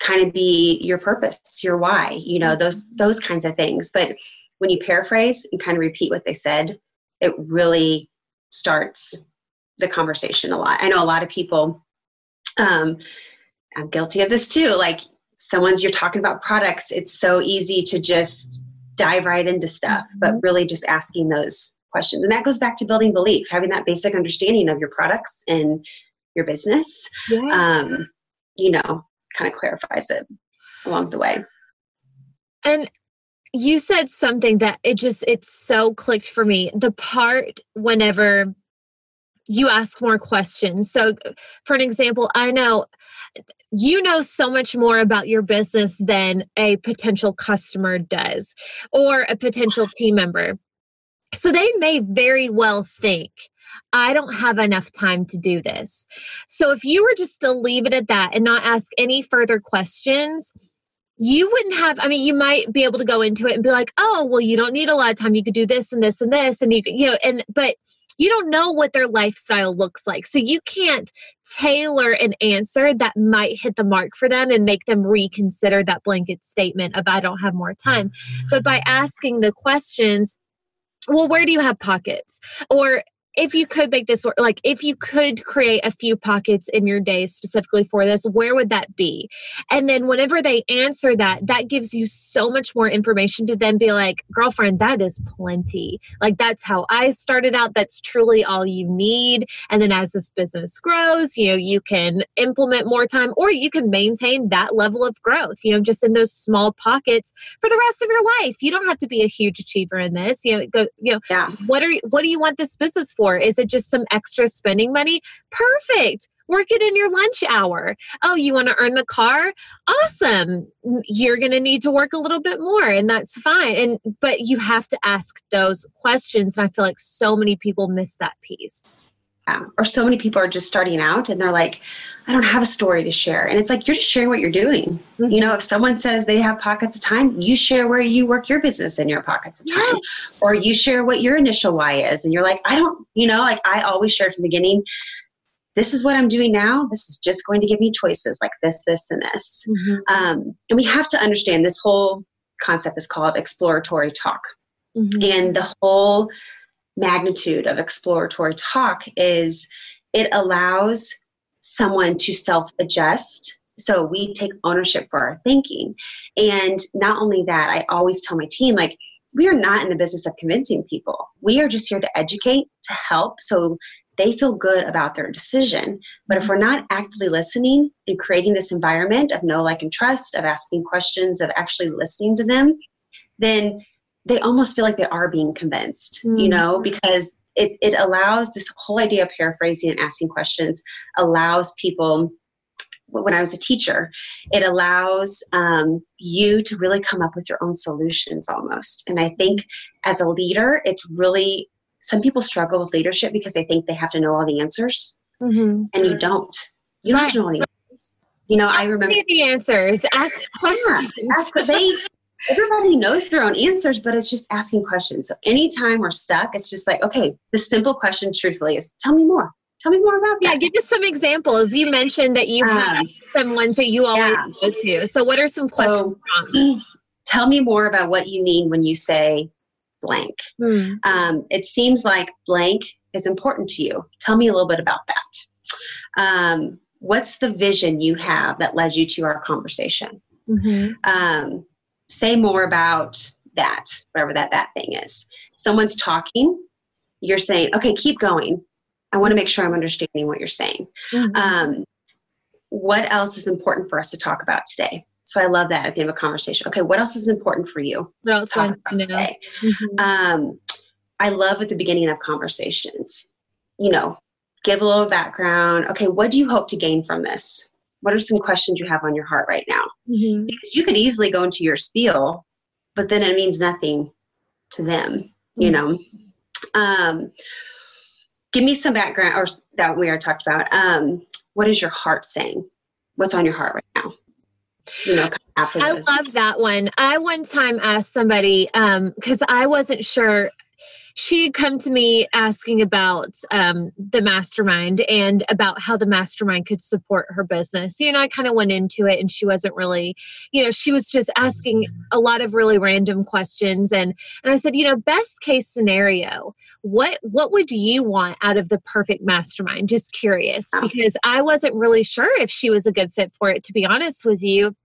kind of be your purpose, your why, you know, those mm-hmm. those kinds of things. But when you paraphrase and kind of repeat what they said, it really starts the conversation a lot. I know a lot of people um, I'm guilty of this too. Like someone's you're talking about products, it's so easy to just dive right into stuff, but mm-hmm. really just asking those questions. And that goes back to building belief, having that basic understanding of your products and your business. Yeah. Um, you know, kind of clarifies it along the way. And you said something that it just it's so clicked for me. The part whenever you ask more questions. So, for an example, I know you know so much more about your business than a potential customer does or a potential team member. So, they may very well think, I don't have enough time to do this. So, if you were just to leave it at that and not ask any further questions, you wouldn't have i mean you might be able to go into it and be like oh well you don't need a lot of time you could do this and this and this and you you know and but you don't know what their lifestyle looks like. So you can't tailor an answer that might hit the mark for them and make them reconsider that blanket statement of I don't have more time. But by asking the questions, well, where do you have pockets? Or if you could make this work, like if you could create a few pockets in your day specifically for this, where would that be? And then whenever they answer that, that gives you so much more information to then be like, girlfriend, that is plenty. Like that's how I started out. That's truly all you need. And then as this business grows, you know, you can implement more time or you can maintain that level of growth, you know, just in those small pockets for the rest of your life. You don't have to be a huge achiever in this. You know, go, you know, yeah. what are what do you want this business for? For? Is it just some extra spending money? Perfect. Work it in your lunch hour. Oh, you want to earn the car? Awesome. You're going to need to work a little bit more and that's fine. And but you have to ask those questions and I feel like so many people miss that piece. Um, or so many people are just starting out and they're like, I don't have a story to share. And it's like, you're just sharing what you're doing. Mm-hmm. You know, if someone says they have pockets of time, you share where you work your business in your pockets of time. Yes. Or you share what your initial why is. And you're like, I don't, you know, like I always share from the beginning, this is what I'm doing now. This is just going to give me choices like this, this, and this. Mm-hmm. Um, and we have to understand this whole concept is called exploratory talk. Mm-hmm. And the whole magnitude of exploratory talk is it allows someone to self adjust. So we take ownership for our thinking. And not only that, I always tell my team, like, we are not in the business of convincing people. We are just here to educate, to help. So they feel good about their decision. But if we're not actively listening and creating this environment of know, like, and trust, of asking questions, of actually listening to them, then they almost feel like they are being convinced, mm-hmm. you know, because it, it allows this whole idea of paraphrasing and asking questions allows people when I was a teacher, it allows um, you to really come up with your own solutions almost. And I think as a leader, it's really some people struggle with leadership because they think they have to know all the answers, mm-hmm. and you don't. You don't have to know all the answers. You know, I remember the answers. Ask questions. Yeah, ask, they everybody knows their own answers, but it's just asking questions. So anytime we're stuck, it's just like, okay, the simple question, truthfully, is tell me more. Tell me more about that. Yeah, give us some examples. You mentioned that you um, have some ones that you always yeah. go to. So, what are some questions? So, tell me more about what you mean when you say blank. Hmm. Um, it seems like blank is important to you. Tell me a little bit about that. Um, what's the vision you have that led you to our conversation? Mm-hmm. Um, say more about that, whatever that that thing is. Someone's talking, you're saying, okay, keep going. I want to make sure I'm understanding what you're saying. Mm-hmm. Um, what else is important for us to talk about today? So I love that at the end of a conversation. Okay, what else is important for you? What else to talk about today? Mm-hmm. Um, I love at the beginning of conversations, you know, give a little background. Okay, what do you hope to gain from this? What are some questions you have on your heart right now? Mm-hmm. Because you could easily go into your spiel, but then it means nothing to them, you know. Um, give me some background, or that we already talked about. Um, what is your heart saying? What's on your heart right now? you know after I love that one. I one time asked somebody because um, I wasn't sure. She had come to me asking about um, the mastermind and about how the mastermind could support her business. You know, I kind of went into it and she wasn't really, you know, she was just asking a lot of really random questions. And and I said, you know, best case scenario, what what would you want out of the perfect mastermind? Just curious because I wasn't really sure if she was a good fit for it, to be honest with you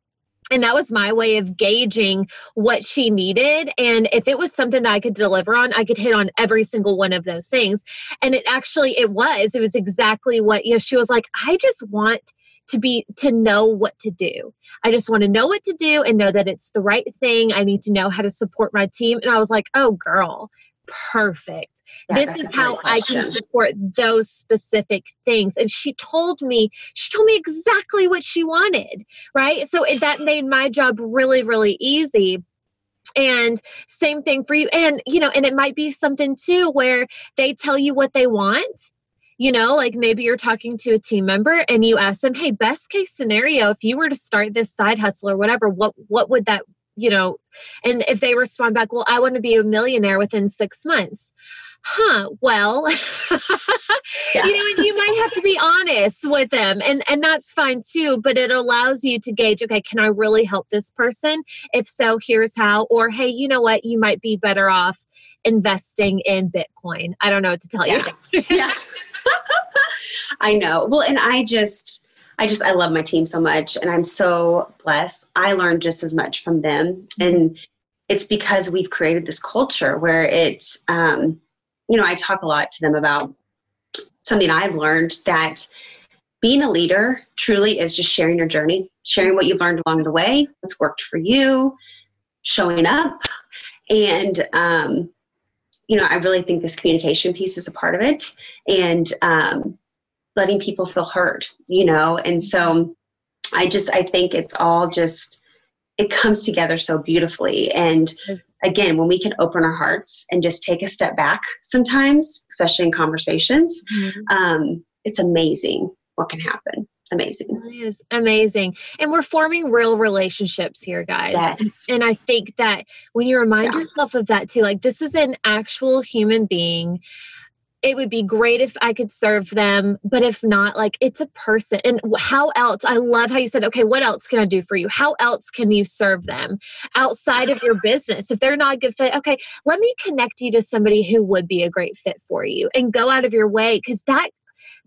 and that was my way of gauging what she needed. And if it was something that i could deliver on i could hit on every single one of those things. And it actually it was it was exactly what you know she was like i just want to be to know what to do. I just want to know what to do and know that it's the right thing. I need to know how to support my team. And i was like oh girl perfect. Yeah, this is how I can support those specific things. And she told me, she told me exactly what she wanted, right? So it, that made my job really, really easy and same thing for you and you know and it might be something too where they tell you what they want you know like maybe you're talking to a team member and you ask them hey best case scenario if you were to start this side hustle or whatever what what would that you know, and if they respond back, well, I want to be a millionaire within six months. Huh, well, yeah. you know, you might have to be honest with them and, and that's fine too, but it allows you to gauge, okay, can I really help this person? If so, here's how, or hey, you know what, you might be better off investing in Bitcoin. I don't know what to tell yeah. you. yeah. I know. Well, and I just, I just I love my team so much and I'm so blessed. I learned just as much from them and it's because we've created this culture where it's um, you know, I talk a lot to them about something I've learned that being a leader truly is just sharing your journey, sharing what you've learned along the way, what's worked for you, showing up. And, um, you know, I really think this communication piece is a part of it. And um, letting people feel heard, you know? And so I just, I think it's all just, it comes together so beautifully. And again, when we can open our hearts and just take a step back sometimes, especially in conversations, mm-hmm. um, it's amazing what can happen. Amazing. It is amazing. And we're forming real relationships here, guys. Yes. And, and I think that when you remind yeah. yourself of that too, like this is an actual human being it would be great if I could serve them, but if not, like it's a person. And how else? I love how you said, okay, what else can I do for you? How else can you serve them outside of your business? If they're not a good fit, okay, let me connect you to somebody who would be a great fit for you and go out of your way because that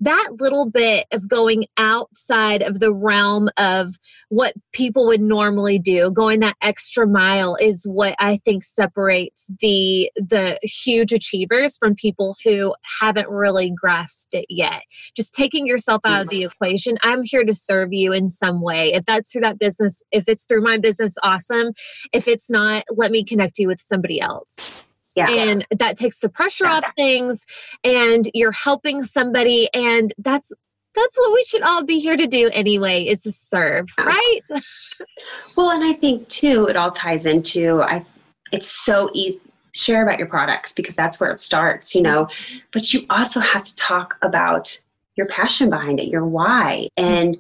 that little bit of going outside of the realm of what people would normally do, going that extra mile is what I think separates the the huge achievers from people who haven't really grasped it yet. Just taking yourself out of the mm-hmm. equation. I'm here to serve you in some way. If that's through that business, if it's through my business, awesome. If it's not, let me connect you with somebody else. Yeah. And that takes the pressure yeah. off things and you're helping somebody and that's that's what we should all be here to do anyway is to serve right well and i think too it all ties into i it's so easy share about your products because that's where it starts you know but you also have to talk about your passion behind it your why and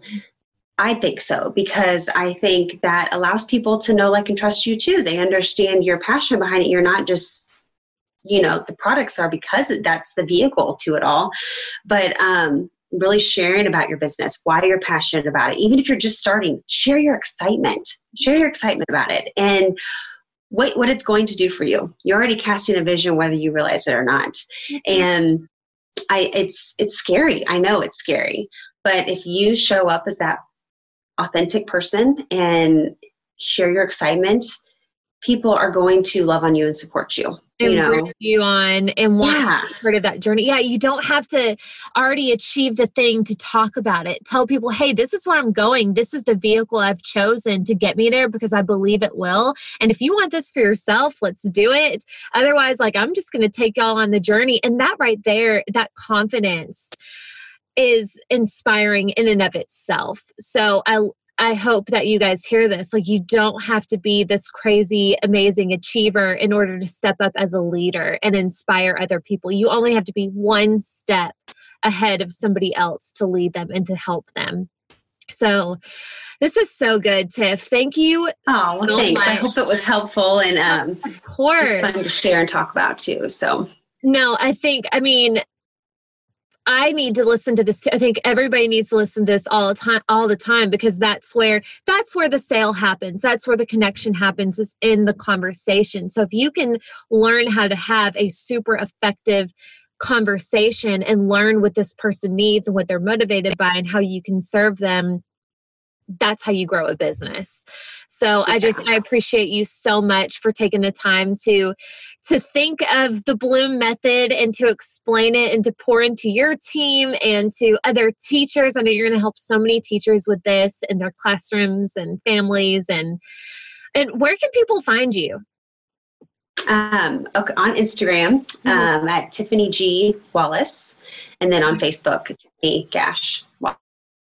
I think so because I think that allows people to know, like, and trust you too. They understand your passion behind it. You're not just you know the products are because that's the vehicle to it all. But um, really sharing about your business why you're passionate about it. Even if you're just starting share your excitement. Share your excitement about it. And what what it's going to do for you. You're already casting a vision whether you realize it or not. And i it's it's scary. I know it's scary. But if you show up as that authentic person and share your excitement people are going to love on you and support you and you know you on and want yeah. to be part of that journey. Yeah you don't have to already achieve the thing to talk about it. Tell people hey this is where i'm going. This is the vehicle i've chosen to get me there because i believe it will. And if you want this for yourself let's do it. Otherwise like i'm just going to take y'all on the journey. And that right there that confidence is inspiring in and of itself. So I I hope that you guys hear this. Like, you don't have to be this crazy, amazing achiever in order to step up as a leader and inspire other people. You only have to be one step ahead of somebody else to lead them and to help them. So, this is so good, Tiff. Thank you. Oh, well, so thanks. Much. I hope it was helpful and um, of course, it's fun to share and talk about too. So, no, I think, I mean, I need to listen to this. I think everybody needs to listen to this all the time, all the time, because that's where that's where the sale happens. That's where the connection happens is in the conversation. So if you can learn how to have a super effective conversation and learn what this person needs and what they're motivated by and how you can serve them that's how you grow a business. So i just i appreciate you so much for taking the time to to think of the bloom method and to explain it and to pour into your team and to other teachers. I know you're going to help so many teachers with this in their classrooms and families and and where can people find you? Um, okay, on Instagram mm-hmm. um, at Tiffany G. Wallace, and then on Facebook, Tiffany Gash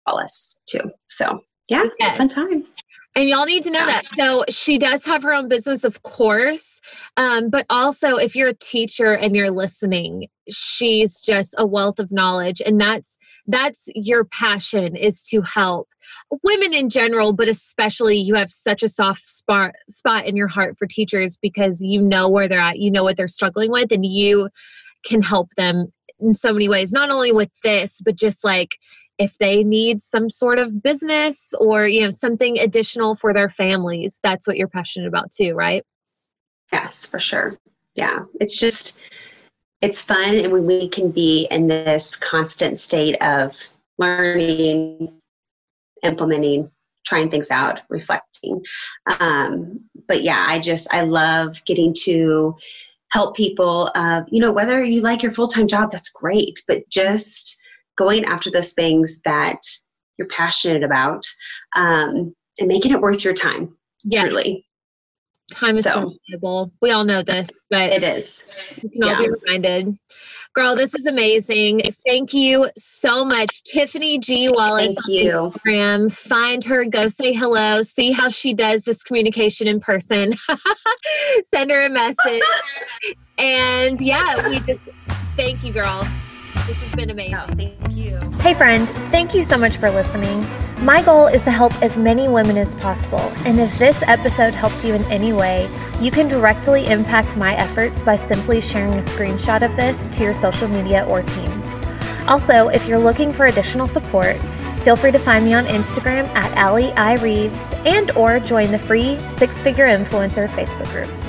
Wallace too. So yeah, yes. fun times. And y'all need to know that. So she does have her own business, of course. Um, but also, if you're a teacher and you're listening, she's just a wealth of knowledge, and that's that's your passion is to help women in general, but especially you have such a soft spot spot in your heart for teachers because you know where they're at, you know what they're struggling with, and you can help them in so many ways. Not only with this, but just like if they need some sort of business or you know something additional for their families that's what you're passionate about too right? Yes for sure. Yeah it's just it's fun and we can be in this constant state of learning implementing trying things out reflecting. Um, but yeah i just i love getting to help people uh, you know whether you like your full-time job that's great but just going after those things that you're passionate about um, and making it worth your time yeah. truly. Time is so, valuable. We all know this but it is. we can all yeah. be reminded. Girl this is amazing. Thank you so much. Tiffany g. Wallace thank you. Instagram. Find her. Go say hello. See how she does this communication in person. Send her a message. And yeah we just thank you girl. This has been amazing. Oh, thank you. Hey, friend, thank you so much for listening. My goal is to help as many women as possible. And if this episode helped you in any way, you can directly impact my efforts by simply sharing a screenshot of this to your social media or team. Also, if you're looking for additional support, feel free to find me on Instagram at Allie I. Reeves and or join the free Six Figure Influencer Facebook group.